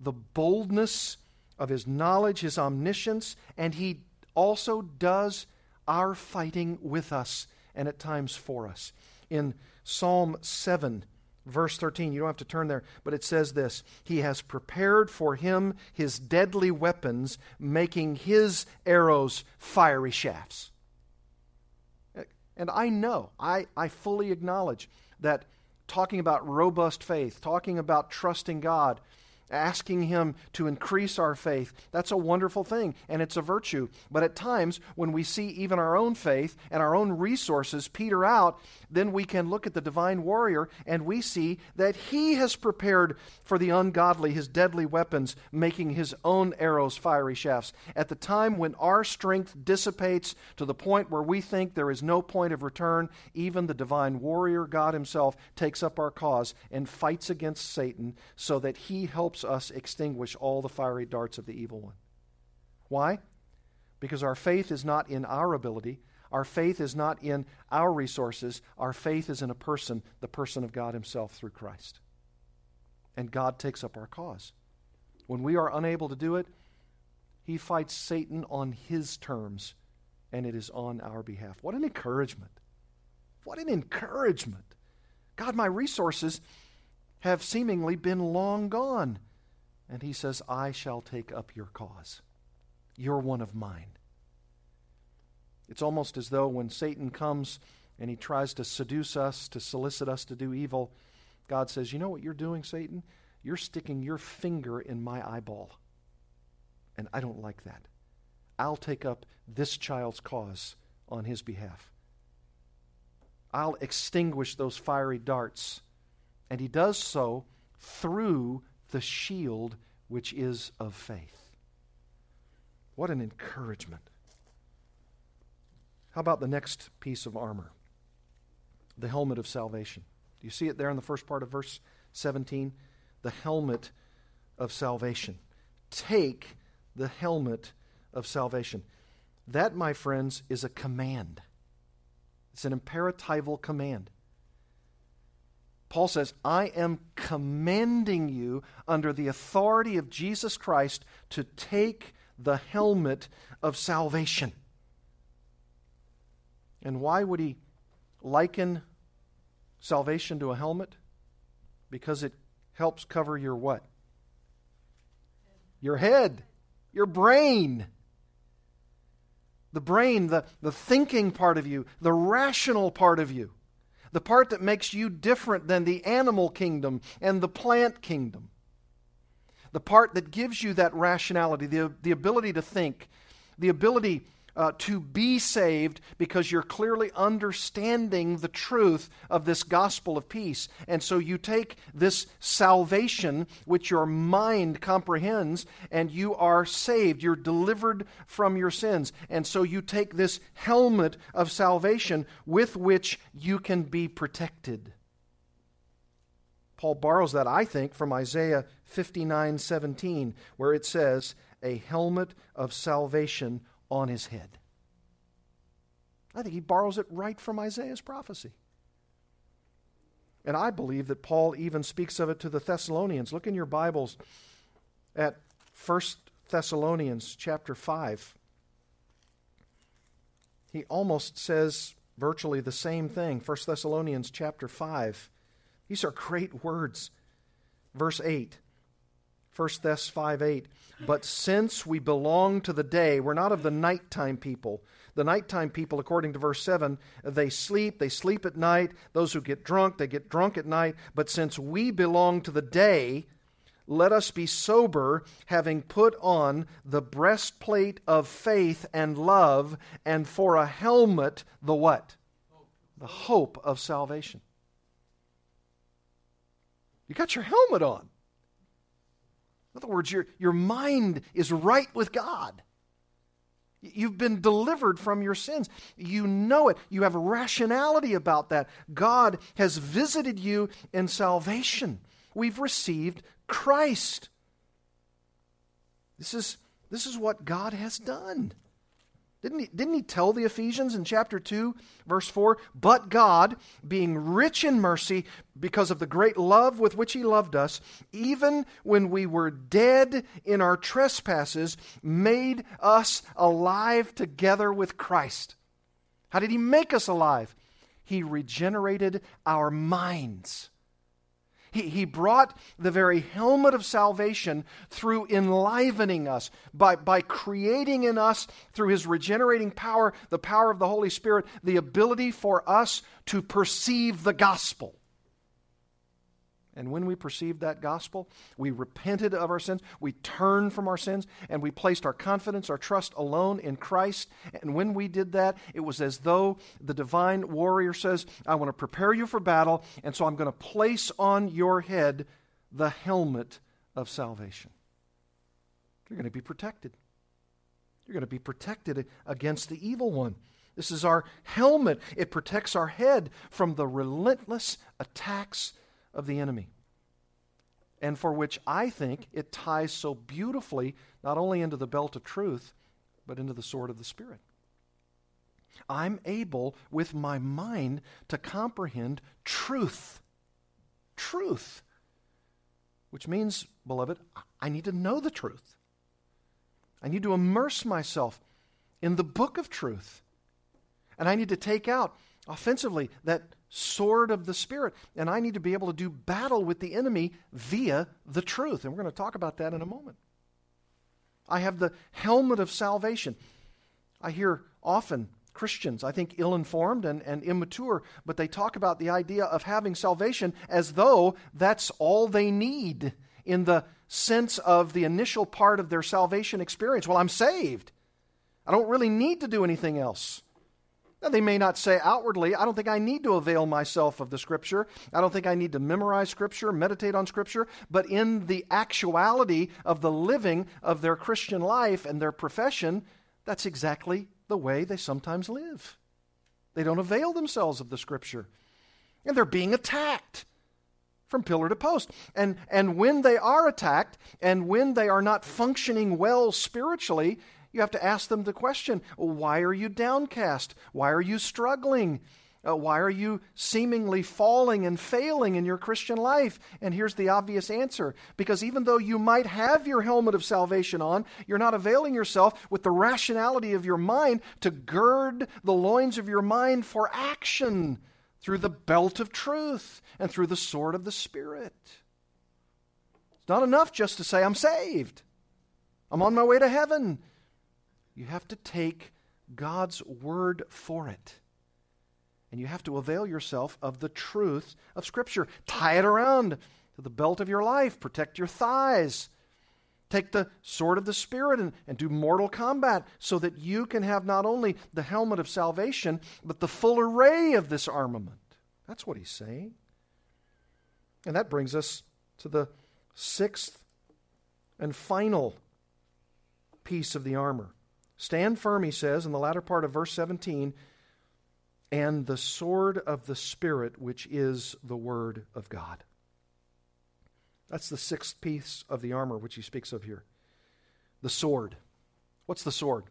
the boldness of his knowledge, his omniscience, and he also does our fighting with us and at times for us. In Psalm 7, verse 13, you don't have to turn there, but it says this He has prepared for him his deadly weapons, making his arrows fiery shafts. And I know, I, I fully acknowledge that talking about robust faith, talking about trusting God, asking Him to increase our faith. That's a wonderful thing, and it's a virtue. But at times, when we see even our own faith and our own resources peter out, then we can look at the divine warrior and we see that he has prepared for the ungodly his deadly weapons, making his own arrows fiery shafts. At the time when our strength dissipates to the point where we think there is no point of return, even the divine warrior, God Himself, takes up our cause and fights against Satan so that he helps helps us extinguish all the fiery darts of the evil one. Why? Because our faith is not in our ability, our faith is not in our resources, our faith is in a person, the person of God Himself through Christ. And God takes up our cause. When we are unable to do it, He fights Satan on His terms, and it is on our behalf. What an encouragement! What an encouragement! God, my resources have seemingly been long gone. And he says, I shall take up your cause. You're one of mine. It's almost as though when Satan comes and he tries to seduce us, to solicit us to do evil, God says, You know what you're doing, Satan? You're sticking your finger in my eyeball. And I don't like that. I'll take up this child's cause on his behalf. I'll extinguish those fiery darts and he does so through the shield which is of faith. What an encouragement. How about the next piece of armor? The helmet of salvation. Do you see it there in the first part of verse 17? The helmet of salvation. Take the helmet of salvation. That, my friends, is a command. It's an imperatival command. Paul says, I am commanding you under the authority of Jesus Christ to take the helmet of salvation. And why would he liken salvation to a helmet? Because it helps cover your what? Your head, your brain. The brain, the, the thinking part of you, the rational part of you, the part that makes you different than the animal kingdom and the plant kingdom, the part that gives you that rationality, the, the ability to think, the ability uh, to be saved because you're clearly understanding the truth of this gospel of peace. And so you take this salvation, which your mind comprehends, and you are saved. You're delivered from your sins. And so you take this helmet of salvation with which you can be protected. Paul borrows that, I think, from Isaiah 59 17, where it says, A helmet of salvation on his head. I think he borrows it right from Isaiah's prophecy. And I believe that Paul even speaks of it to the Thessalonians. Look in your Bibles at 1 Thessalonians chapter 5. He almost says virtually the same thing. 1 Thessalonians chapter 5. These are great words. Verse 8. 1 Thess 5 8. But since we belong to the day, we're not of the nighttime people. The nighttime people, according to verse 7, they sleep, they sleep at night. Those who get drunk, they get drunk at night. But since we belong to the day, let us be sober, having put on the breastplate of faith and love, and for a helmet, the what? The hope of salvation. You got your helmet on. In other words, your, your mind is right with God. You've been delivered from your sins. You know it. You have rationality about that. God has visited you in salvation. We've received Christ. This is, this is what God has done. Didn't he, didn't he tell the Ephesians in chapter 2, verse 4? But God, being rich in mercy, because of the great love with which he loved us, even when we were dead in our trespasses, made us alive together with Christ. How did he make us alive? He regenerated our minds he, he brought the very helmet of salvation through enlivening us, by, by creating in us, through his regenerating power, the power of the Holy Spirit, the ability for us to perceive the gospel. And when we perceived that gospel, we repented of our sins, we turned from our sins, and we placed our confidence, our trust alone in Christ. And when we did that, it was as though the divine warrior says, I want to prepare you for battle, and so I'm going to place on your head the helmet of salvation. You're going to be protected. You're going to be protected against the evil one. This is our helmet. It protects our head from the relentless attacks of the enemy. And for which I think it ties so beautifully not only into the belt of truth, but into the sword of the Spirit. I'm able, with my mind, to comprehend truth. Truth. Which means, beloved, I need to know the truth. I need to immerse myself in the book of truth. And I need to take out offensively that sword of the Spirit. And I need to be able to do battle with the enemy via the truth. And we're going to talk about that in a moment. I have the helmet of salvation. I hear often Christians, I think ill informed and, and immature, but they talk about the idea of having salvation as though that's all they need in the sense of the initial part of their salvation experience. Well, I'm saved. I don't really need to do anything else. Now, they may not say outwardly, I don't think I need to avail myself of the Scripture. I don't think I need to memorize Scripture, meditate on Scripture. But in the actuality of the living of their Christian life and their profession, that's exactly the way they sometimes live. They don't avail themselves of the Scripture. And they're being attacked from pillar to post. And, and when they are attacked, and when they are not functioning well spiritually, you have to ask them the question why are you downcast? Why are you struggling? Uh, why are you seemingly falling and failing in your Christian life? And here's the obvious answer because even though you might have your helmet of salvation on, you're not availing yourself with the rationality of your mind to gird the loins of your mind for action through the belt of truth and through the sword of the Spirit. It's not enough just to say, I'm saved, I'm on my way to heaven. You have to take God's word for it. And you have to avail yourself of the truth of Scripture. Tie it around to the belt of your life, protect your thighs. Take the sword of the Spirit and, and do mortal combat so that you can have not only the helmet of salvation, but the full array of this armament. That's what he's saying. And that brings us to the sixth and final piece of the armor. Stand firm, he says, in the latter part of verse 17 and the sword of the Spirit, which is the Word of God. That's the sixth piece of the armor which he speaks of here. The sword. What's the sword?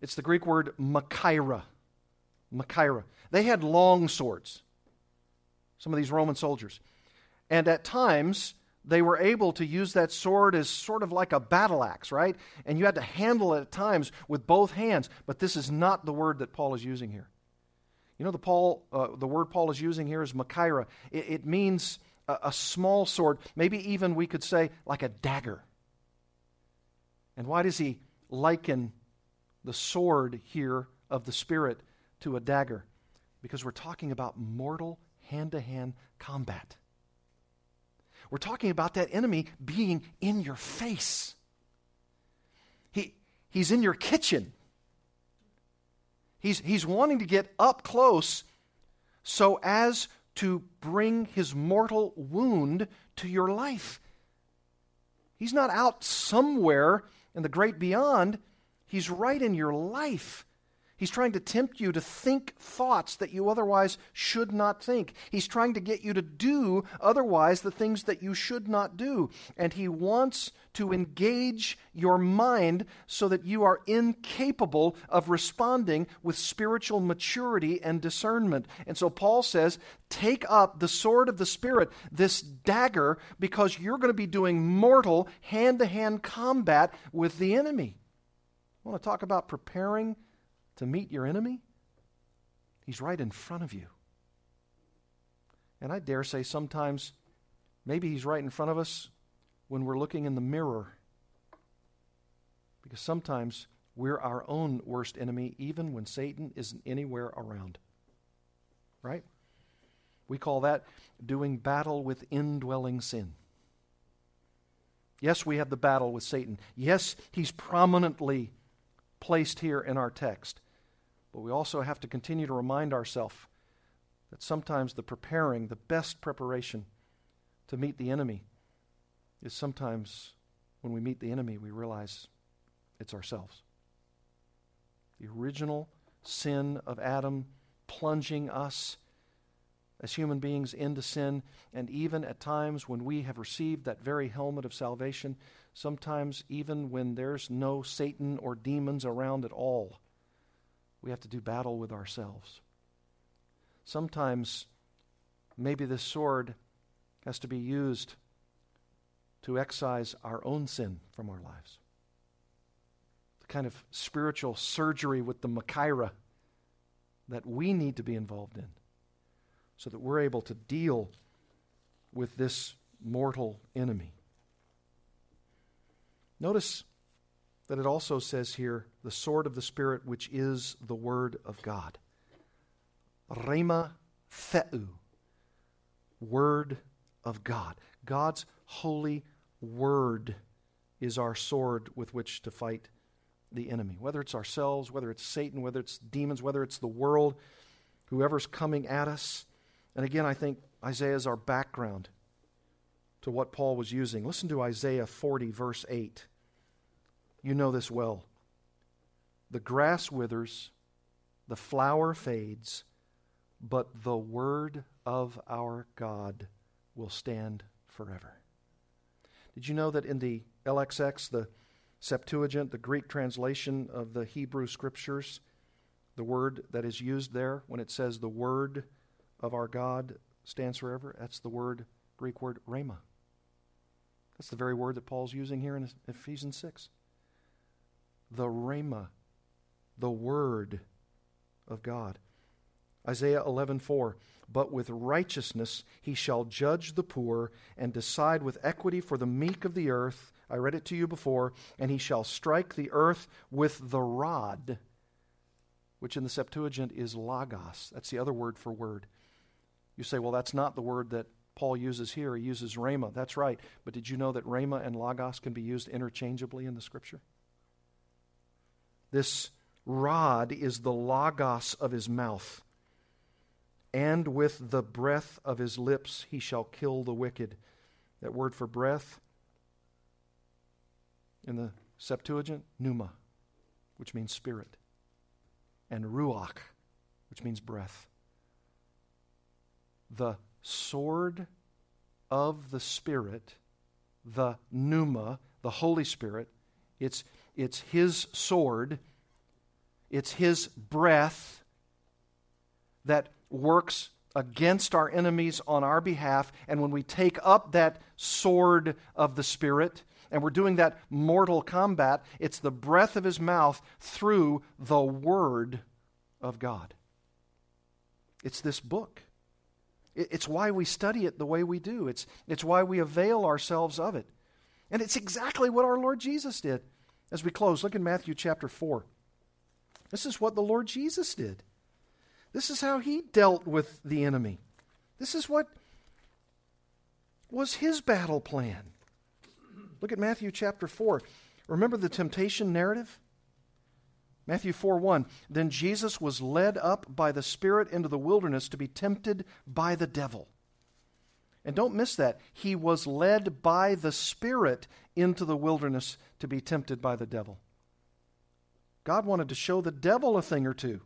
It's the Greek word machaira. Machaira. They had long swords, some of these Roman soldiers. And at times, they were able to use that sword as sort of like a battle axe, right? And you had to handle it at times with both hands. But this is not the word that Paul is using here. You know, the, Paul, uh, the word Paul is using here is machaira. It, it means a, a small sword, maybe even we could say like a dagger. And why does he liken the sword here of the Spirit to a dagger? Because we're talking about mortal hand to hand combat. We're talking about that enemy being in your face. He, he's in your kitchen. He's, he's wanting to get up close so as to bring his mortal wound to your life. He's not out somewhere in the great beyond, he's right in your life. He's trying to tempt you to think thoughts that you otherwise should not think. He's trying to get you to do otherwise the things that you should not do. And he wants to engage your mind so that you are incapable of responding with spiritual maturity and discernment. And so Paul says, take up the sword of the Spirit, this dagger, because you're going to be doing mortal hand to hand combat with the enemy. I want to talk about preparing to meet your enemy? He's right in front of you. And I dare say sometimes maybe he's right in front of us when we're looking in the mirror. Because sometimes we're our own worst enemy, even when Satan isn't anywhere around. Right? We call that doing battle with indwelling sin. Yes, we have the battle with Satan. Yes, he's prominently placed here in our text. But we also have to continue to remind ourselves that sometimes the preparing, the best preparation to meet the enemy, is sometimes when we meet the enemy, we realize it's ourselves. The original sin of Adam plunging us as human beings into sin, and even at times when we have received that very helmet of salvation, sometimes even when there's no Satan or demons around at all, we have to do battle with ourselves. Sometimes, maybe this sword has to be used to excise our own sin from our lives. The kind of spiritual surgery with the Machaira that we need to be involved in so that we're able to deal with this mortal enemy. Notice that it also says here, the sword of the Spirit, which is the Word of God. Rhema Theou, Word of God. God's holy Word is our sword with which to fight the enemy. Whether it's ourselves, whether it's Satan, whether it's demons, whether it's the world, whoever's coming at us. And again, I think Isaiah is our background to what Paul was using. Listen to Isaiah 40, verse 8. You know this well. The grass withers, the flower fades, but the word of our God will stand forever. Did you know that in the LXX, the Septuagint, the Greek translation of the Hebrew Scriptures, The word that is used there when it says the word of our God stands forever, that's the word, Greek word, rhema. That's the very word that Paul's using here in Ephesians 6. The rhema, the word of God. Isaiah 11:4 But with righteousness he shall judge the poor and decide with equity for the meek of the earth. I read it to you before, and he shall strike the earth with the rod, which in the Septuagint is logos. That's the other word for word. You say, well, that's not the word that Paul uses here. He uses rhema. That's right. But did you know that rhema and logos can be used interchangeably in the scripture? This rod is the logos of his mouth. And with the breath of his lips he shall kill the wicked. That word for breath in the Septuagint, pneuma, which means spirit, and ruach, which means breath. The sword of the Spirit, the pneuma, the Holy Spirit, it's, it's His sword, it's His breath that works against our enemies on our behalf. And when we take up that sword of the Spirit, and we're doing that mortal combat, it's the breath of his mouth through the Word of God. It's this book. It's why we study it the way we do. It's, it's why we avail ourselves of it. And it's exactly what our Lord Jesus did. As we close, look in Matthew chapter 4. This is what the Lord Jesus did. This is how he dealt with the enemy. This is what was his battle plan. Look at Matthew chapter 4. Remember the temptation narrative? Matthew 4 1. Then Jesus was led up by the Spirit into the wilderness to be tempted by the devil. And don't miss that. He was led by the Spirit into the wilderness to be tempted by the devil. God wanted to show the devil a thing or two.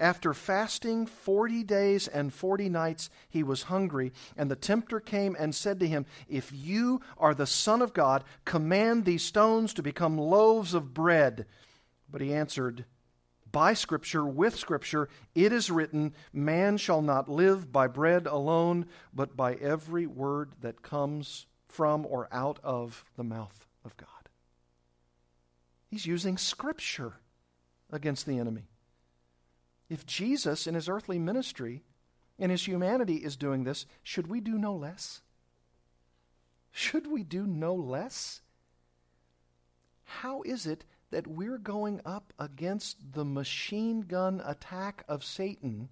After fasting 40 days and 40 nights, he was hungry, and the tempter came and said to him, If you are the Son of God, command these stones to become loaves of bread. But he answered, By Scripture, with Scripture, it is written, Man shall not live by bread alone, but by every word that comes from or out of the mouth of God. He's using Scripture against the enemy. If Jesus, in his earthly ministry, in his humanity, is doing this, should we do no less? Should we do no less? How is it that we're going up against the machine gun attack of Satan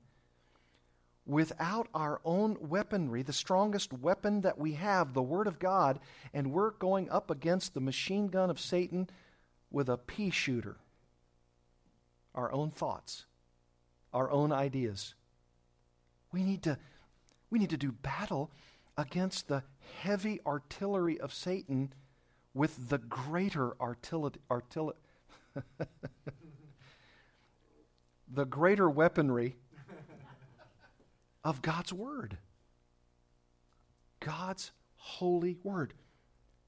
without our own weaponry, the strongest weapon that we have, the Word of God, and we're going up against the machine gun of Satan with a pea shooter? Our own thoughts our own ideas. We need to, we need to do battle against the heavy artillery of Satan with the greater artillery. Artillery the greater weaponry of God's Word. God's holy Word.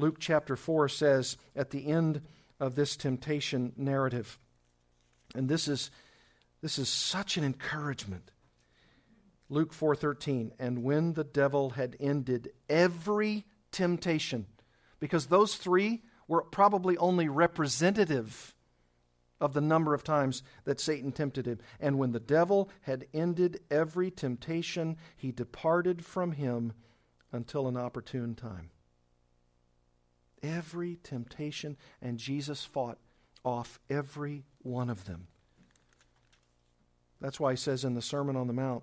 Luke chapter 4 says at the end of this temptation narrative. And this is, this is such an encouragement. Luke 4:13 and when the devil had ended every temptation because those 3 were probably only representative of the number of times that Satan tempted him and when the devil had ended every temptation he departed from him until an opportune time Every temptation, and Jesus fought off every one of them. That's why he says in the Sermon on the Mount,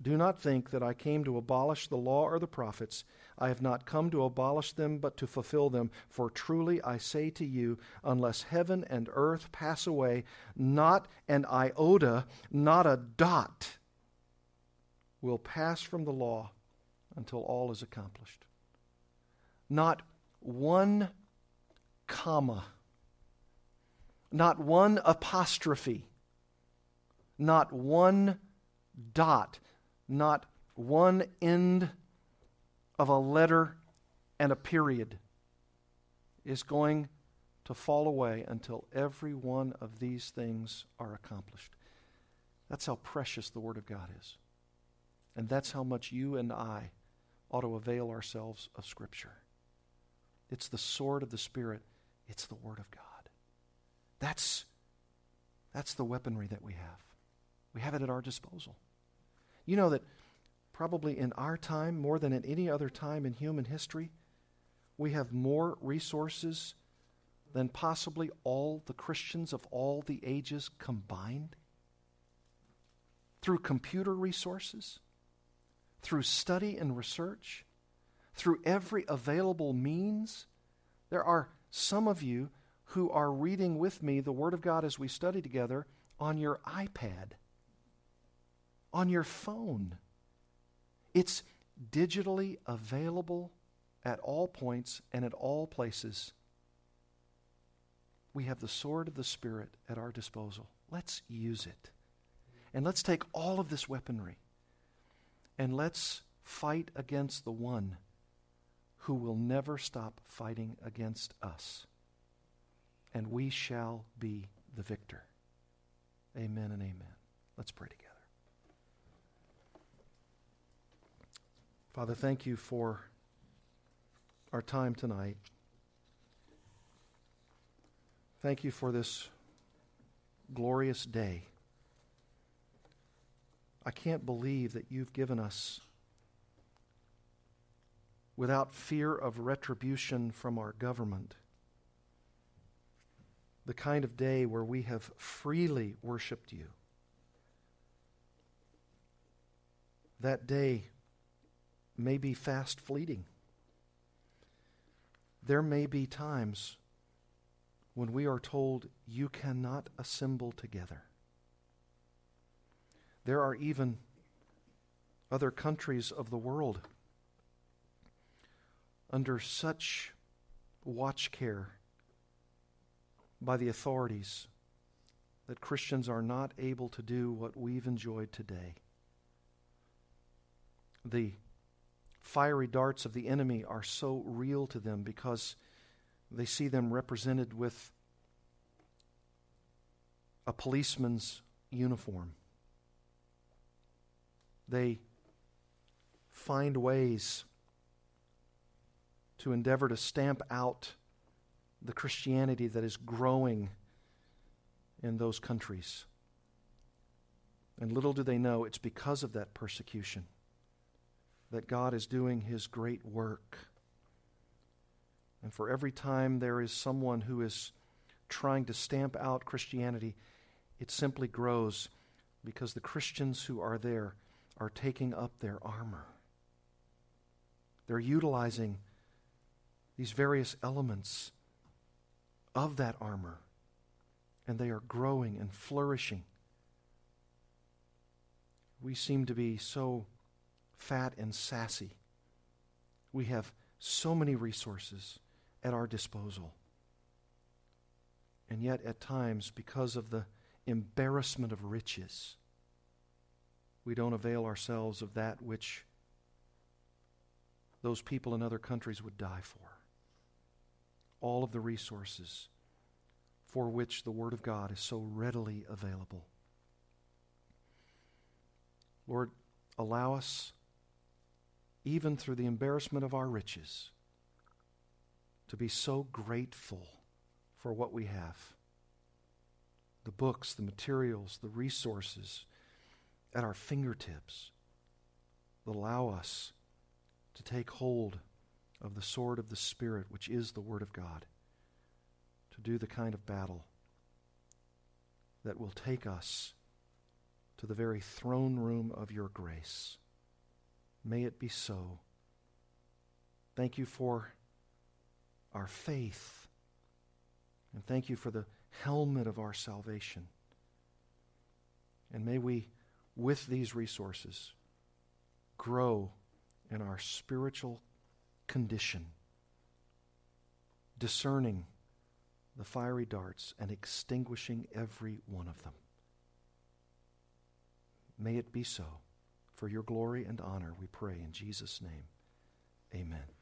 Do not think that I came to abolish the law or the prophets. I have not come to abolish them, but to fulfill them. For truly I say to you, unless heaven and earth pass away, not an iota, not a dot will pass from the law until all is accomplished. Not one comma, not one apostrophe, not one dot, not one end of a letter and a period is going to fall away until every one of these things are accomplished. That's how precious the Word of God is. And that's how much you and I ought to avail ourselves of Scripture. It's the sword of the Spirit, it's the Word of God. That's, that's the weaponry that we have. We have it at our disposal. You know that probably in our time, more than at any other time in human history, we have more resources than possibly all the Christians of all the ages combined? Through computer resources, through study and research, through every available means. There are some of you who are reading with me the Word of God as we study together on your iPad, on your phone. It's digitally available at all points and at all places. We have the sword of the Spirit at our disposal. Let's use it. And let's take all of this weaponry and let's fight against the one who will never stop fighting against us. And we shall be the victor. Amen and amen. Let's pray together. Father, thank you for our time tonight. Thank you for this glorious day. I can't believe that you've given us, without fear of retribution from our government, the kind of day where we have freely worshiped you. That day may be fast fleeting. There may be times when we are told you cannot assemble together. There are even other countries of the world under such watch care by the authorities that Christians are not able to do what we've enjoyed today. The fiery darts of the enemy are so real to them because they see them represented with a policeman's uniform. They find ways to endeavor to stamp out the Christianity that is growing in those countries. And little do they know it's because of that persecution that God is doing his great work. And for every time there is someone who is trying to stamp out Christianity, it simply grows because the Christians who are there are taking up their armor. They're utilizing these various elements of that armor, and they are growing and flourishing. We seem to be so fat and sassy. We have so many resources at our disposal. And yet, at times, because of the embarrassment of riches, we don't avail ourselves of that which those people in other countries would die for. All of the resources for which the Word of God is so readily available. Lord, allow us, even through the embarrassment of our riches, to be so grateful for what we have the books, the materials, the resources at our fingertips that allow us to take hold of the sword of the Spirit, which is the Word of God, to do the kind of battle that will take us to the very throne room of your grace. May it be so. Thank you for our faith. And thank you for the helmet of our salvation. And may we, with these resources, grow in our spiritual condition, discerning the fiery darts and extinguishing every one of them. May it be so. For your glory and honor, we pray in Jesus' name. Amen.